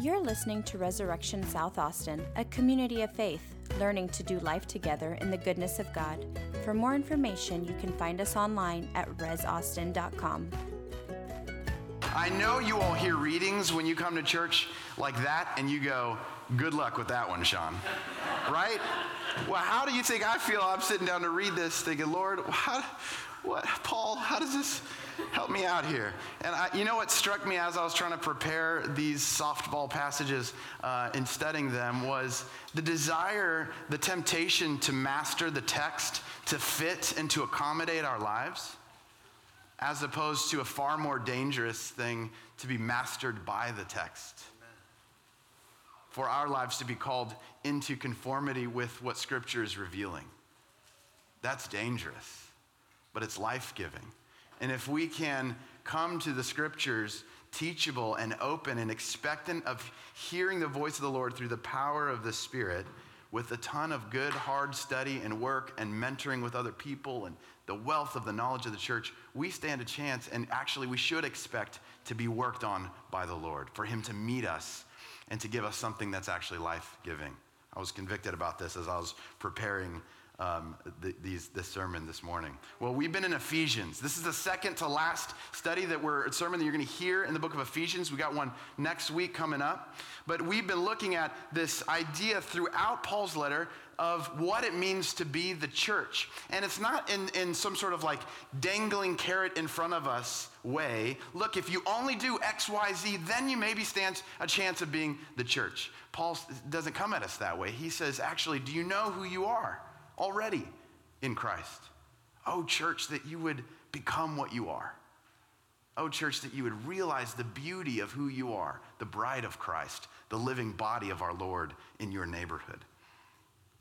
You're listening to Resurrection South Austin, a community of faith, learning to do life together in the goodness of God. For more information, you can find us online at resaustin.com. I know you all hear readings when you come to church like that, and you go, Good luck with that one, Sean. Right? Well, how do you think I feel? I'm sitting down to read this thinking, Lord, how, what, Paul, how does this help me out here? And I, you know what struck me as I was trying to prepare these softball passages uh, and studying them was the desire, the temptation to master the text, to fit and to accommodate our lives as opposed to a far more dangerous thing to be mastered by the text. For our lives to be called into conformity with what Scripture is revealing. That's dangerous, but it's life giving. And if we can come to the Scriptures teachable and open and expectant of hearing the voice of the Lord through the power of the Spirit, with a ton of good, hard study and work and mentoring with other people and the wealth of the knowledge of the church, we stand a chance, and actually, we should expect to be worked on by the Lord, for Him to meet us and to give us something that's actually life giving. I was convicted about this as I was preparing um, the, these, this sermon this morning. Well, we've been in Ephesians. This is the second to last study that we're sermon that you're going to hear in the book of Ephesians. We got one next week coming up, but we've been looking at this idea throughout Paul's letter of what it means to be the church. And it's not in, in some sort of like dangling carrot in front of us way. Look, if you only do X, Y, Z, then you maybe stand a chance of being the church. Paul doesn't come at us that way. He says, actually, do you know who you are? Already in Christ. Oh, church, that you would become what you are. Oh, church, that you would realize the beauty of who you are, the bride of Christ, the living body of our Lord in your neighborhood.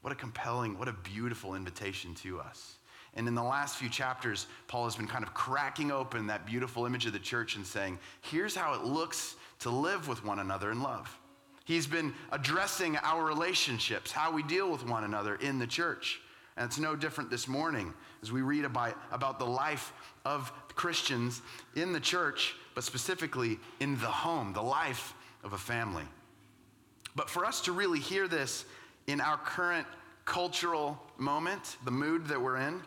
What a compelling, what a beautiful invitation to us. And in the last few chapters, Paul has been kind of cracking open that beautiful image of the church and saying, here's how it looks to live with one another in love. He's been addressing our relationships, how we deal with one another in the church. And it's no different this morning as we read about, about the life of Christians in the church, but specifically in the home, the life of a family. But for us to really hear this in our current cultural moment, the mood that we're in,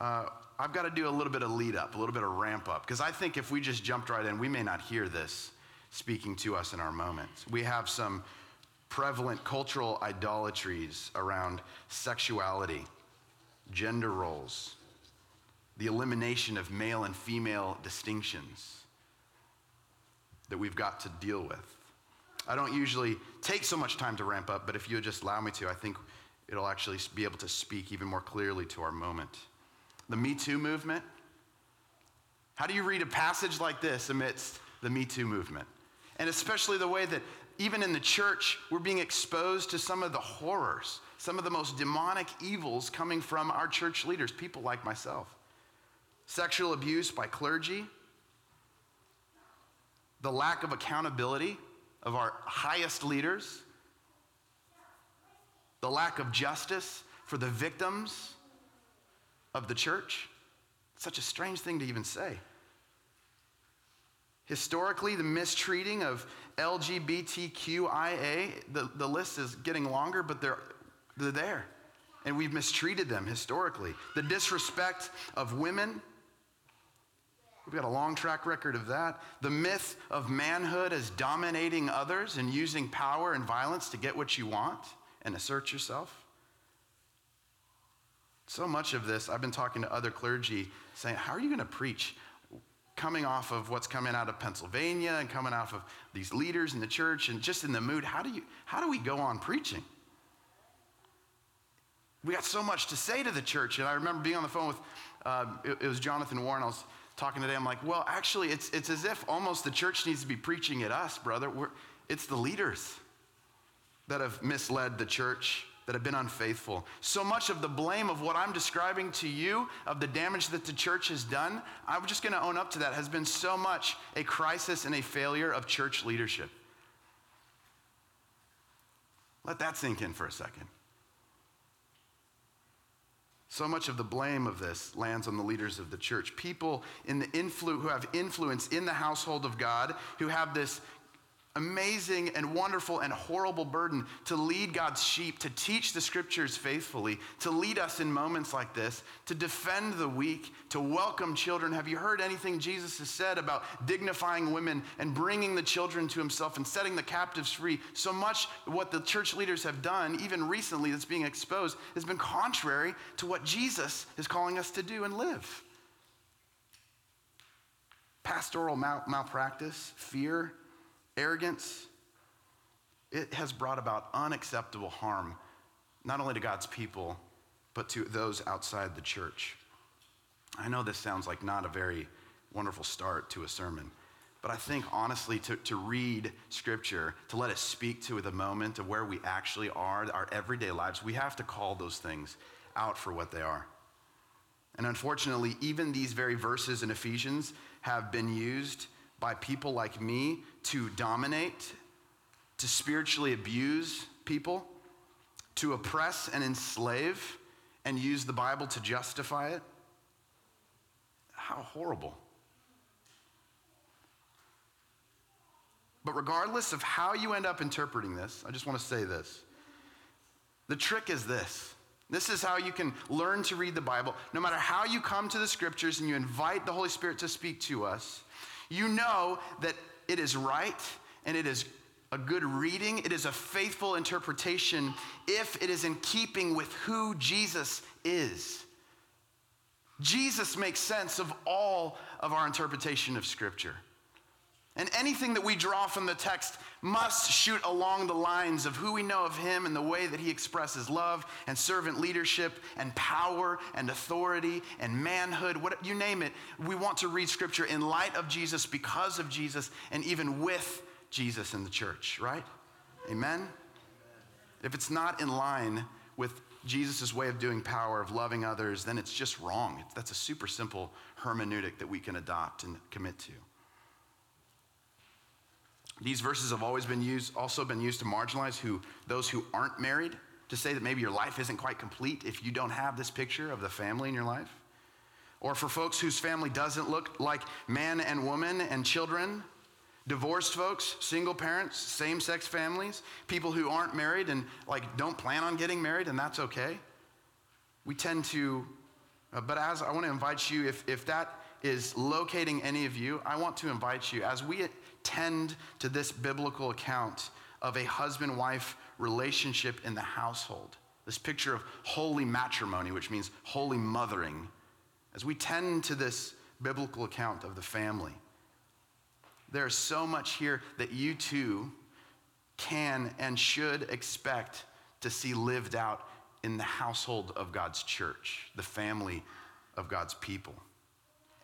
uh, I've got to do a little bit of lead up, a little bit of ramp up, because I think if we just jumped right in, we may not hear this speaking to us in our moments. We have some prevalent cultural idolatries around sexuality, gender roles, the elimination of male and female distinctions that we've got to deal with. I don't usually take so much time to ramp up, but if you just allow me to, I think it'll actually be able to speak even more clearly to our moment. The Me Too movement. How do you read a passage like this amidst the Me Too movement? And especially the way that even in the church, we're being exposed to some of the horrors, some of the most demonic evils coming from our church leaders, people like myself. Sexual abuse by clergy, the lack of accountability of our highest leaders, the lack of justice for the victims of the church. It's such a strange thing to even say. Historically, the mistreating of LGBTQIA, the, the list is getting longer, but they're, they're there. And we've mistreated them historically. The disrespect of women, we've got a long track record of that. The myth of manhood as dominating others and using power and violence to get what you want and assert yourself. So much of this, I've been talking to other clergy saying, How are you going to preach coming off of what's coming out of Pennsylvania and coming off of these leaders in the church and just in the mood, how do, you, how do we go on preaching? We got so much to say to the church. And I remember being on the phone with, uh, it, it, was Jonathan Warren. I was talking today. I'm like, well, actually, it's, it's as if almost the church needs to be preaching at us, brother. We're, it's the leaders that have misled the church that have been unfaithful. So much of the blame of what I'm describing to you, of the damage that the church has done, I'm just going to own up to that, has been so much a crisis and a failure of church leadership. Let that sink in for a second. So much of the blame of this lands on the leaders of the church. People in the influ- who have influence in the household of God, who have this amazing and wonderful and horrible burden to lead God's sheep, to teach the scriptures faithfully, to lead us in moments like this, to defend the weak, to welcome children. Have you heard anything Jesus has said about dignifying women and bringing the children to himself and setting the captives free? So much what the church leaders have done, even recently that's being exposed, has been contrary to what Jesus is calling us to do and live. Pastoral mal- malpractice, fear, arrogance, it has brought about unacceptable harm, not only to God's people, but to those outside the church. I know this sounds like not a very wonderful start to a sermon, but I think honestly, to, to read scripture, to let it speak to the moment of where we actually are, our everyday lives, we have to call those things out for what they are. And unfortunately, even these very verses in Ephesians have been used by people like me to dominate, to spiritually abuse people, to oppress and enslave, and use the Bible to justify it. How horrible. But regardless of how you end up interpreting this, I just want to say this. The trick is this. This is how you can learn to read the Bible. No matter how you come to the scriptures and you invite the Holy Spirit to speak to us, you know that it is right and it is a good reading, it is a faithful interpretation if it is in keeping with who Jesus is. Jesus makes sense of all of our interpretation of Scripture. And anything that we draw from the text must shoot along the lines of who we know of him and the way that he expresses love and servant leadership and power and authority and manhood, what you name it. We want to read scripture in light of Jesus, because of Jesus, and even with Jesus in the church, right? Amen? If it's not in line with Jesus' way of doing power, of loving others, then it's just wrong. That's a super simple hermeneutic that we can adopt and commit to. These verses have always been used, also been used to marginalize who, those who aren't married, to say that maybe your life isn't quite complete if you don't have this picture of the family in your life. Or for folks whose family doesn't look like man and woman and children, divorced folks, single parents, same sex families, people who aren't married and like don't plan on getting married, and that's okay. We tend to, uh, but as I want to invite you, if, if that is locating any of you, I want to invite you as we tend to this biblical account of a husband wife relationship in the household. This picture of holy matrimony, which means holy mothering. As we tend to this biblical account of the family, there's so much here that you too can and should expect to see lived out in the household of God's church, the family of God's people.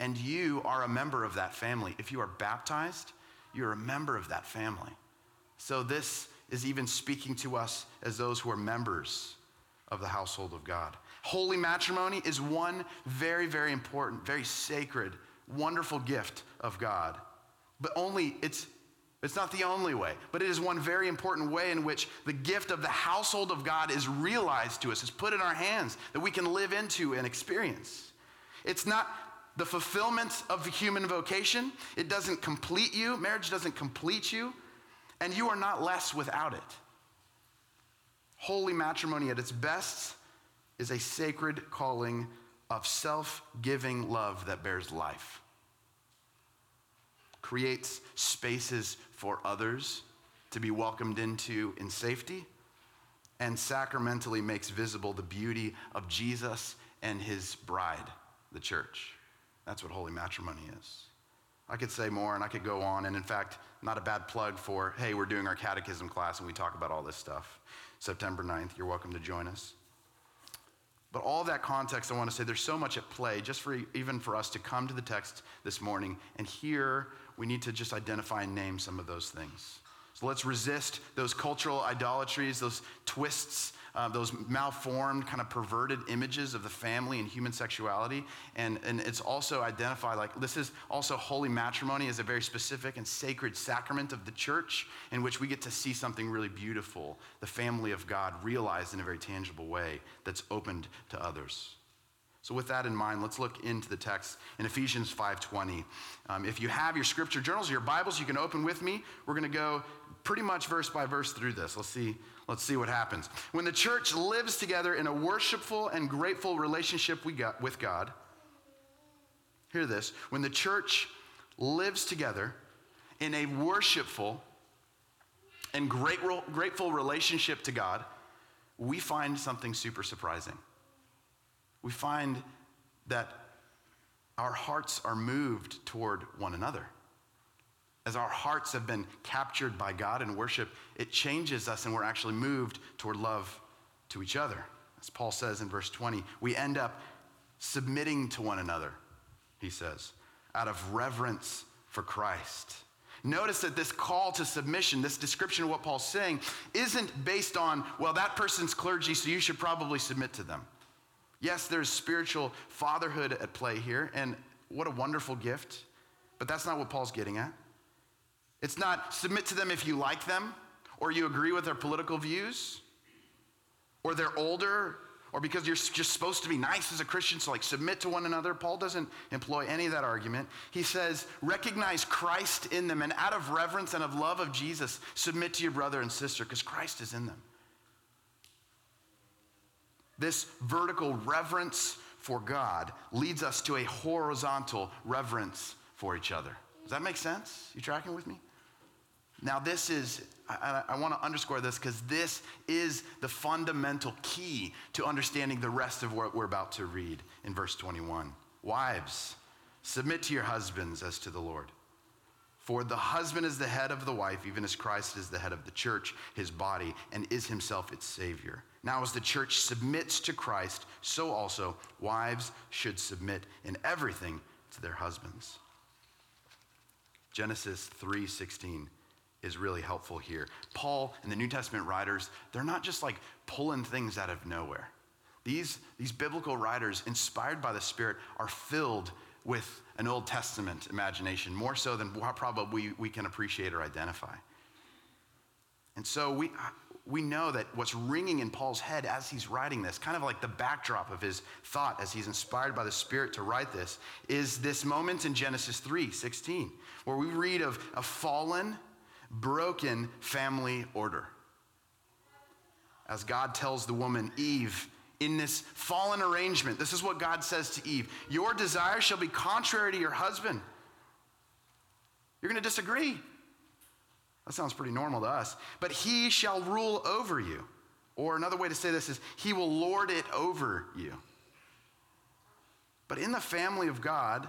And you are a member of that family. If you are baptized, you're a member of that family. So this is even speaking to us as those who are members of the household of God. Holy matrimony is one very, very important, very sacred, wonderful gift of God. But only, it's, it's not the only way, but it is one very important way in which the gift of the household of God is realized to us, is put in our hands that we can live into and experience. It's not the fulfillment of the human vocation. It doesn't complete you. Marriage doesn't complete you. And you are not less without it. Holy matrimony at its best is a sacred calling of self giving love that bears life, creates spaces for others to be welcomed into in safety, and sacramentally makes visible the beauty of Jesus and his bride, the church. That's what holy matrimony is. I could say more and I could go on. And in fact, not a bad plug for, hey, we're doing our catechism class and we talk about all this stuff. September 9th, you're welcome to join us. But all that context, I want to say there's so much at play just for even for us to come to the text this morning. And here we need to just identify and name some of those things. So let's resist those cultural idolatries, those twists uh, those malformed, kind of perverted images of the family and human sexuality. And, and it's also identified like this is also holy matrimony is a very specific and sacred sacrament of the church in which we get to see something really beautiful, the family of God realized in a very tangible way that's opened to others. So with that in mind, let's look into the text in Ephesians 5:20. Um, if you have your scripture journals your Bibles, you can open with me. We're going to go pretty much verse by verse through this. Let's see. Let's see what happens. When the church lives together in a worshipful and grateful relationship we got with God, hear this. When the church lives together in a worshipful and grateful relationship to God, we find something super surprising we find that our hearts are moved toward one another. As our hearts have been captured by God in worship, it changes us and we're actually moved toward love to each other. As Paul says in verse 20, we end up submitting to one another, he says, out of reverence for Christ. Notice that this call to submission, this description of what Paul's saying, isn't based on, well, that person's clergy, so you should probably submit to them. Yes, there's spiritual fatherhood at play here, and what a wonderful gift. But that's not what Paul's getting at. It's not submit to them if you like them, or you agree with their political views, or they're older, or because you're just supposed to be nice as a Christian, so like submit to one another. Paul doesn't employ any of that argument. He says, recognize Christ in them, and out of reverence and of love of Jesus, submit to your brother and sister, because Christ is in them. This vertical reverence for God leads us to a horizontal reverence for each other. Does that make sense? You tracking with me? Now, this is, I, I want to underscore this because this is the fundamental key to understanding the rest of what we're about to read in verse 21. Wives, submit to your husbands as to the Lord. For the husband is the head of the wife, even as Christ is the head of the church, his body, and is himself its Savior. Now, as the church submits to Christ, so also wives should submit in everything to their husbands. Genesis 3:16 is really helpful here. Paul and the New Testament writers, they're not just like pulling things out of nowhere. These, these biblical writers, inspired by the Spirit, are filled with an Old Testament imagination, more so than probably we, can appreciate or identify. And so we, we know that what's ringing in Paul's head as he's writing this, kind of like the backdrop of his thought as he's inspired by the Spirit to write this, is this moment in Genesis 3 16, where we read of a fallen, broken family order. As God tells the woman, Eve, in this fallen arrangement. This is what God says to Eve Your desire shall be contrary to your husband. You're going to disagree. That sounds pretty normal to us. But he shall rule over you. Or another way to say this is, he will lord it over you. But in the family of God,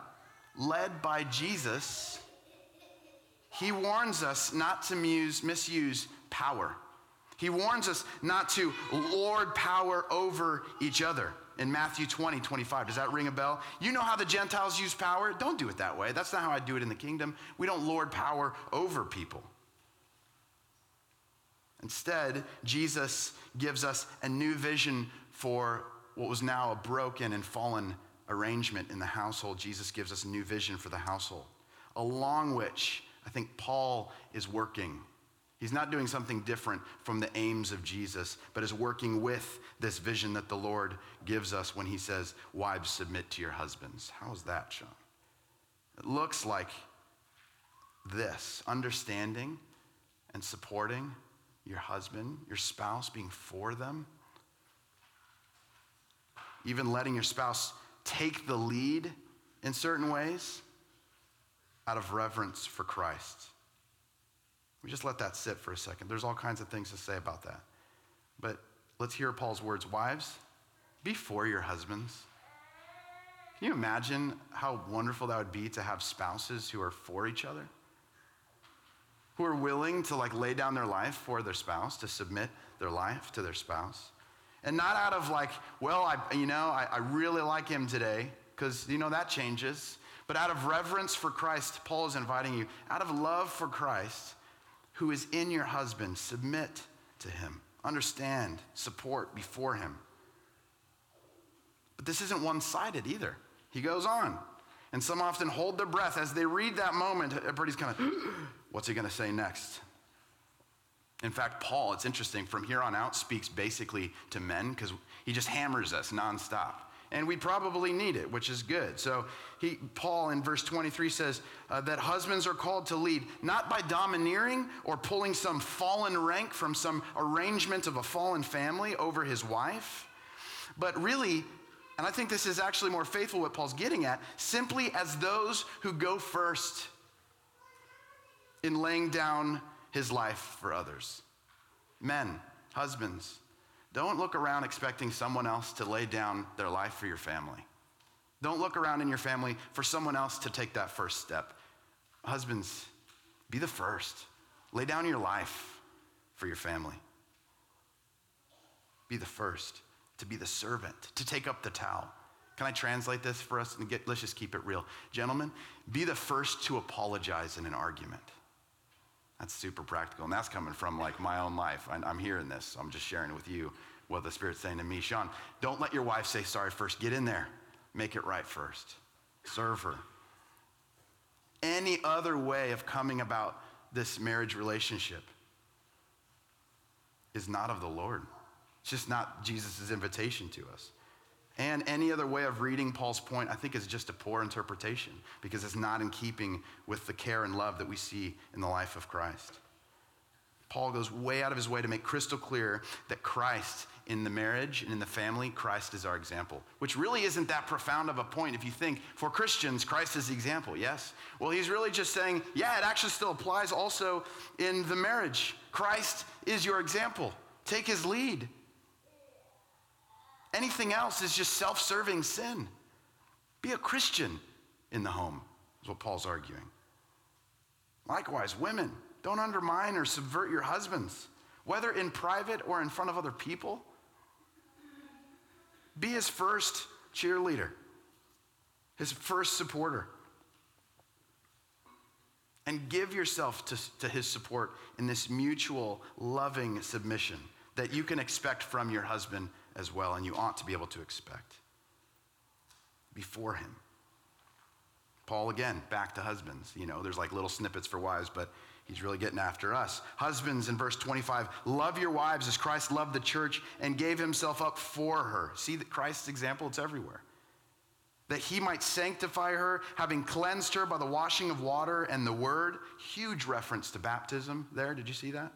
led by Jesus, he warns us not to muse, misuse power. He warns us not to lord power over each other in Matthew 20, 25. Does that ring a bell? You know how the Gentiles use power? Don't do it that way. That's not how I do it in the kingdom. We don't lord power over people. Instead, Jesus gives us a new vision for what was now a broken and fallen arrangement in the household. Jesus gives us a new vision for the household, along which I think Paul is working He's not doing something different from the aims of Jesus, but is working with this vision that the Lord gives us when he says, Wives, submit to your husbands. How is that, Sean? It looks like this understanding and supporting your husband, your spouse, being for them, even letting your spouse take the lead in certain ways out of reverence for Christ. We just let that sit for a second. There's all kinds of things to say about that. But let's hear Paul's words. Wives, be for your husbands. Can you imagine how wonderful that would be to have spouses who are for each other? Who are willing to like lay down their life for their spouse, to submit their life to their spouse. And not out of like, well, I, you know, I, I really like him today, because, you know, that changes. But out of reverence for Christ, Paul is inviting you, out of love for Christ, who is in your husband, submit to him. Understand, support before him. But this isn't one sided either. He goes on. And some often hold their breath as they read that moment. Everybody's kind of, what's he going to say next? In fact, Paul, it's interesting, from here on out, speaks basically to men because he just hammers us nonstop. And we probably need it, which is good. So he, Paul in verse 23 says uh, that husbands are called to lead not by domineering or pulling some fallen rank from some arrangement of a fallen family over his wife, but really, and I think this is actually more faithful what Paul's getting at, simply as those who go first in laying down his life for others. Men, husbands, don't look around expecting someone else to lay down their life for your family. Don't look around in your family for someone else to take that first step. Husbands, be the first. Lay down your life for your family. Be the first to be the servant, to take up the towel. Can I translate this for us and get let's just keep it real. Gentlemen, be the first to apologize in an argument. That's super practical. And that's coming from like my own life. I'm hearing this. I'm just sharing with you what the Spirit's saying to me. Sean, don't let your wife say sorry first. Get in there. Make it right first. Serve her. Any other way of coming about this marriage relationship is not of the Lord. It's just not Jesus' invitation to us. And any other way of reading Paul's point, I think, is just a poor interpretation because it's not in keeping with the care and love that we see in the life of Christ. Paul goes way out of his way to make crystal clear that Christ in the marriage and in the family, Christ is our example, which really isn't that profound of a point if you think for Christians, Christ is the example, yes? Well, he's really just saying, yeah, it actually still applies also in the marriage. Christ is your example. Take his lead. Anything else is just self serving sin. Be a Christian in the home, is what Paul's arguing. Likewise, women, don't undermine or subvert your husbands, whether in private or in front of other people. Be his first cheerleader, his first supporter. And give yourself to, to his support in this mutual, loving submission that you can expect from your husband as well, and you ought to be able to expect before him. Paul, again, back to husbands. You know, there's like little snippets for wives, but he's really getting after us. Husbands, in verse 25, love your wives as Christ loved the church and gave himself up for her. See that Christ's example, it's everywhere. That he might sanctify her, having cleansed her by the washing of water and the word. Huge reference to baptism there. Did you see that?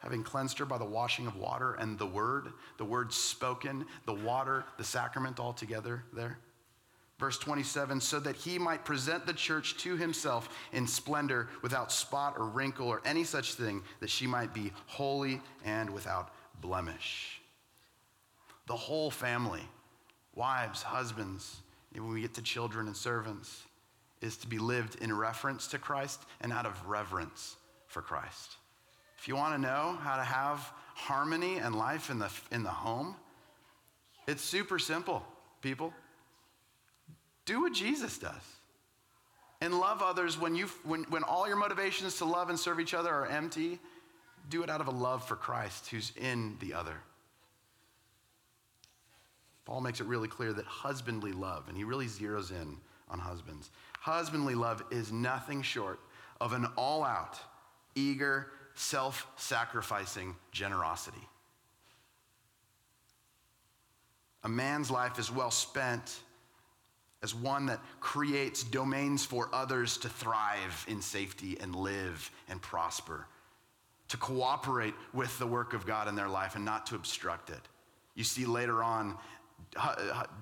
Having cleansed her by the washing of water and the word, the word spoken, the water, the sacrament all together there. Verse 27 so that he might present the church to himself in splendor, without spot or wrinkle or any such thing, that she might be holy and without blemish. The whole family, wives, husbands, even when we get to children and servants, is to be lived in reference to Christ and out of reverence for Christ. If you want to know how to have harmony and life in the, in the home, it's super simple, people. Do what Jesus does. And love others when, you, when, when all your motivations to love and serve each other are empty. Do it out of a love for Christ who's in the other. Paul makes it really clear that husbandly love, and he really zeroes in on husbands. Husbandly love is nothing short of an all out, eager, self sacrificing generosity. A man's life is well spent as one that creates domains for others to thrive in safety and live and prosper, to cooperate with the work of God in their life and not to obstruct it. You see later on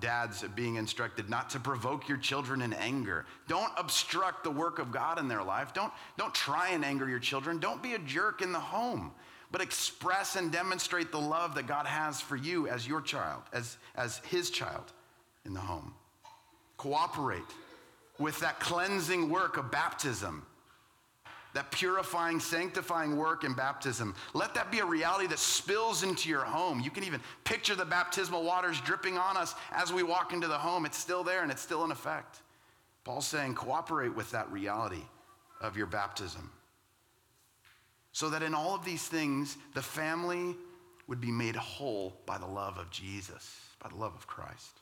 dads being instructed not to provoke your children in anger. Don't obstruct the work of God in their life. Don't, don't try and anger your children. Don't be a jerk in the home, but express and demonstrate the love that God has for you as your child, as, as his child in the home. Cooperate with that cleansing work of baptism that purifying, sanctifying work in baptism. Let that be a reality that spills into your home. You can even picture the baptismal waters dripping on us as we walk into the home. It's still there and it's still in effect. Paul's saying, cooperate with that reality of your baptism. So that in all of these things, the family would be made whole by the love of Jesus, by the love of Christ.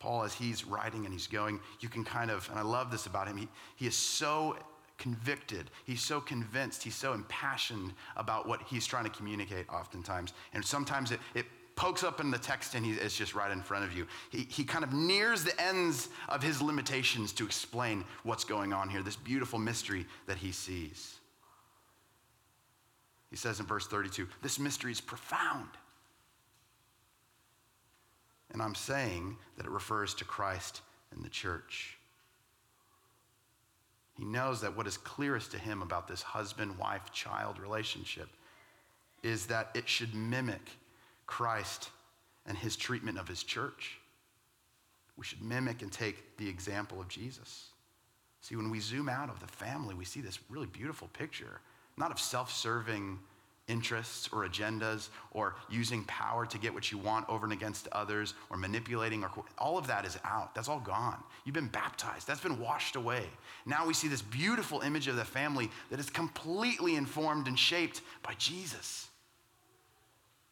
Paul, as he's writing and he's going, you can kind of, and I love this about him, he, he is so convicted. He's so convinced. He's so impassioned about what he's trying to communicate oftentimes. And sometimes it, it pokes up in the text and he, it's just right in front of you. He, he kind of nears the ends of his limitations to explain what's going on here, this beautiful mystery that he sees. He says in verse 32 this mystery is profound. And I'm saying that it refers to Christ and the church. He knows that what is clearest to him about this husband, wife, child relationship is that it should mimic Christ and his treatment of his church. We should mimic and take the example of Jesus. See, when we zoom out of the family, we see this really beautiful picture, not of self serving interests or agendas or using power to get what you want over and against others or manipulating or all of that is out. That's all gone. You've been baptized. That's been washed away. Now we see this beautiful image of the family that is completely informed and shaped by jesus.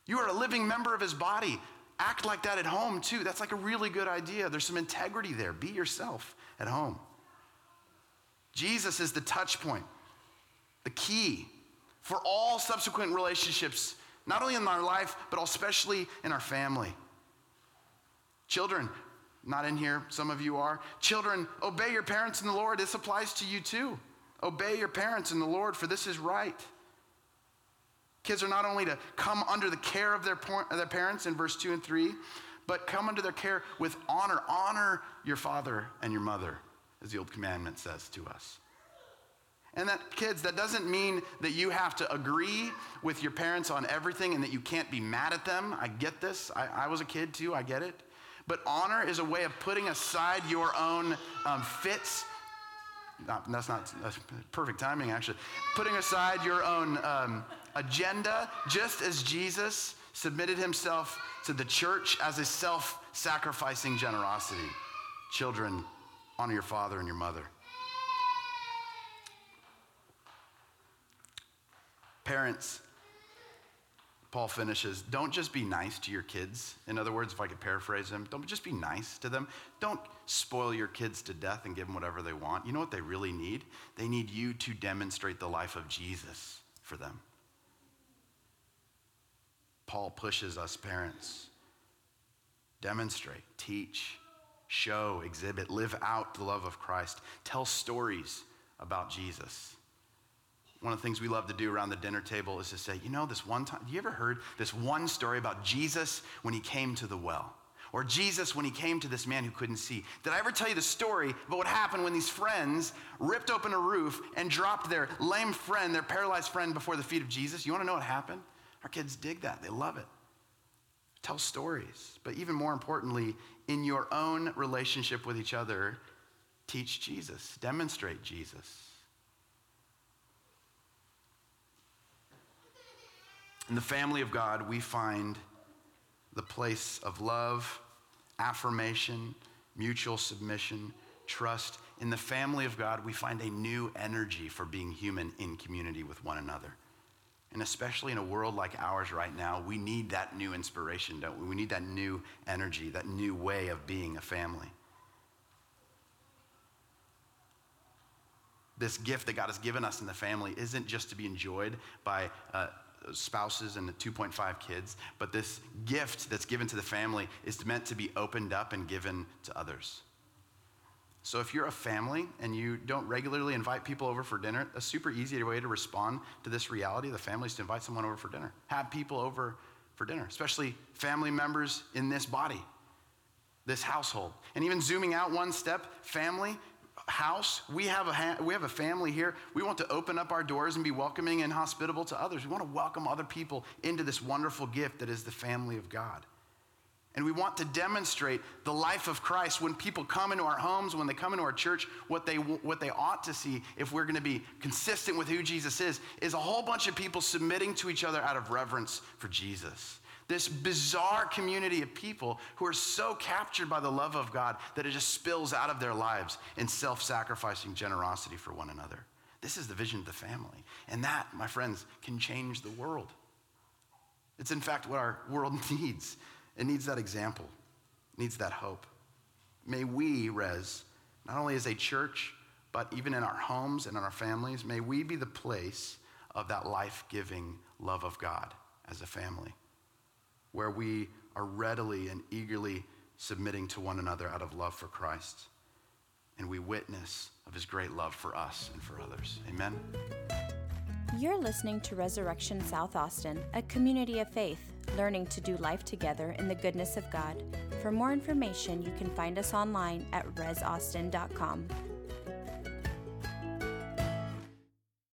You are a living member of his body. Act like that at home too. That's like a really good idea. There's some integrity there. Be yourself at home. Jesus is the touch point the key for all subsequent relationships, not only in our life, but especially in our family. Children, not in here, some of you are. Children, obey your parents in the Lord. This applies to you too. Obey your parents in the Lord, for this is right. Kids are not only to come under the care of their, their parents in verse 2 and 3, but come under their care with honor. Honor your father and your mother, as the old commandment says to us. And that, kids, that doesn't mean that you have to agree with your parents on everything and that you can't be mad at them. I get this. I, I was a kid too, I get it. But honor is a way of putting aside your own um, fits. Not, that's not that's perfect timing, actually. Putting aside your own um, agenda, just as Jesus submitted himself to the church as a self sacrificing generosity. Children, honor your father and your mother. Parents, Paul finishes, don't just be nice to your kids. In other words, if I could paraphrase him, don't just be nice to them. Don't spoil your kids to death and give them whatever they want. You know what they really need? They need you to demonstrate the life of Jesus for them. Paul pushes us parents demonstrate, teach, show, exhibit, live out the love of Christ, tell stories about Jesus. One of the things we love to do around the dinner table is to say, you know, this one time, you ever heard this one story about Jesus when he came to the well? Or Jesus when he came to this man who couldn't see. Did I ever tell you the story about what happened when these friends ripped open a roof and dropped their lame friend, their paralyzed friend, before the feet of Jesus? You want to know what happened? Our kids dig that, they love it. Tell stories. But even more importantly, in your own relationship with each other, teach Jesus, demonstrate Jesus. In the family of God, we find the place of love, affirmation, mutual submission, trust. In the family of God, we find a new energy for being human in community with one another. And especially in a world like ours right now, we need that new inspiration, don't we? We need that new energy, that new way of being a family. This gift that God has given us in the family isn't just to be enjoyed by uh, spouses and the 2.5 kids, but this gift that's given to the family is meant to be opened up and given to others. So if you're a family and you don't regularly invite people over for dinner, a super easy way to respond to this reality of the family is to invite someone over for dinner. Have people over for dinner, especially family members in this body, this household. And even zooming out one step, family, house, we have, a ha- we have a family here. We want to open up our doors and be welcoming and hospitable to others. We want to welcome other people into this wonderful gift that is the family of God. And we want to demonstrate the life of Christ when people come into our homes, when they come into our church, what they, what they ought to see, if we're going to be consistent with who Jesus is, is a whole bunch of people submitting to each other out of reverence for Jesus this bizarre community of people who are so captured by the love of God that it just spills out of their lives in self sacrificing generosity for one another. This is the vision of the family. And that, my friends, can change the world. It's in fact what our world needs. It needs that example, it needs that hope. May we, Res, not only as a church, but even in our homes and in our families, may we be the place of that life giving love of God as a family. Where we are readily and eagerly submitting to one another out of love for Christ. And we witness of his great love for us and for others. Amen. You're listening to Resurrection South Austin, a community of faith, learning to do life together in the goodness of God. For more information, you can find us online at resaustin.com.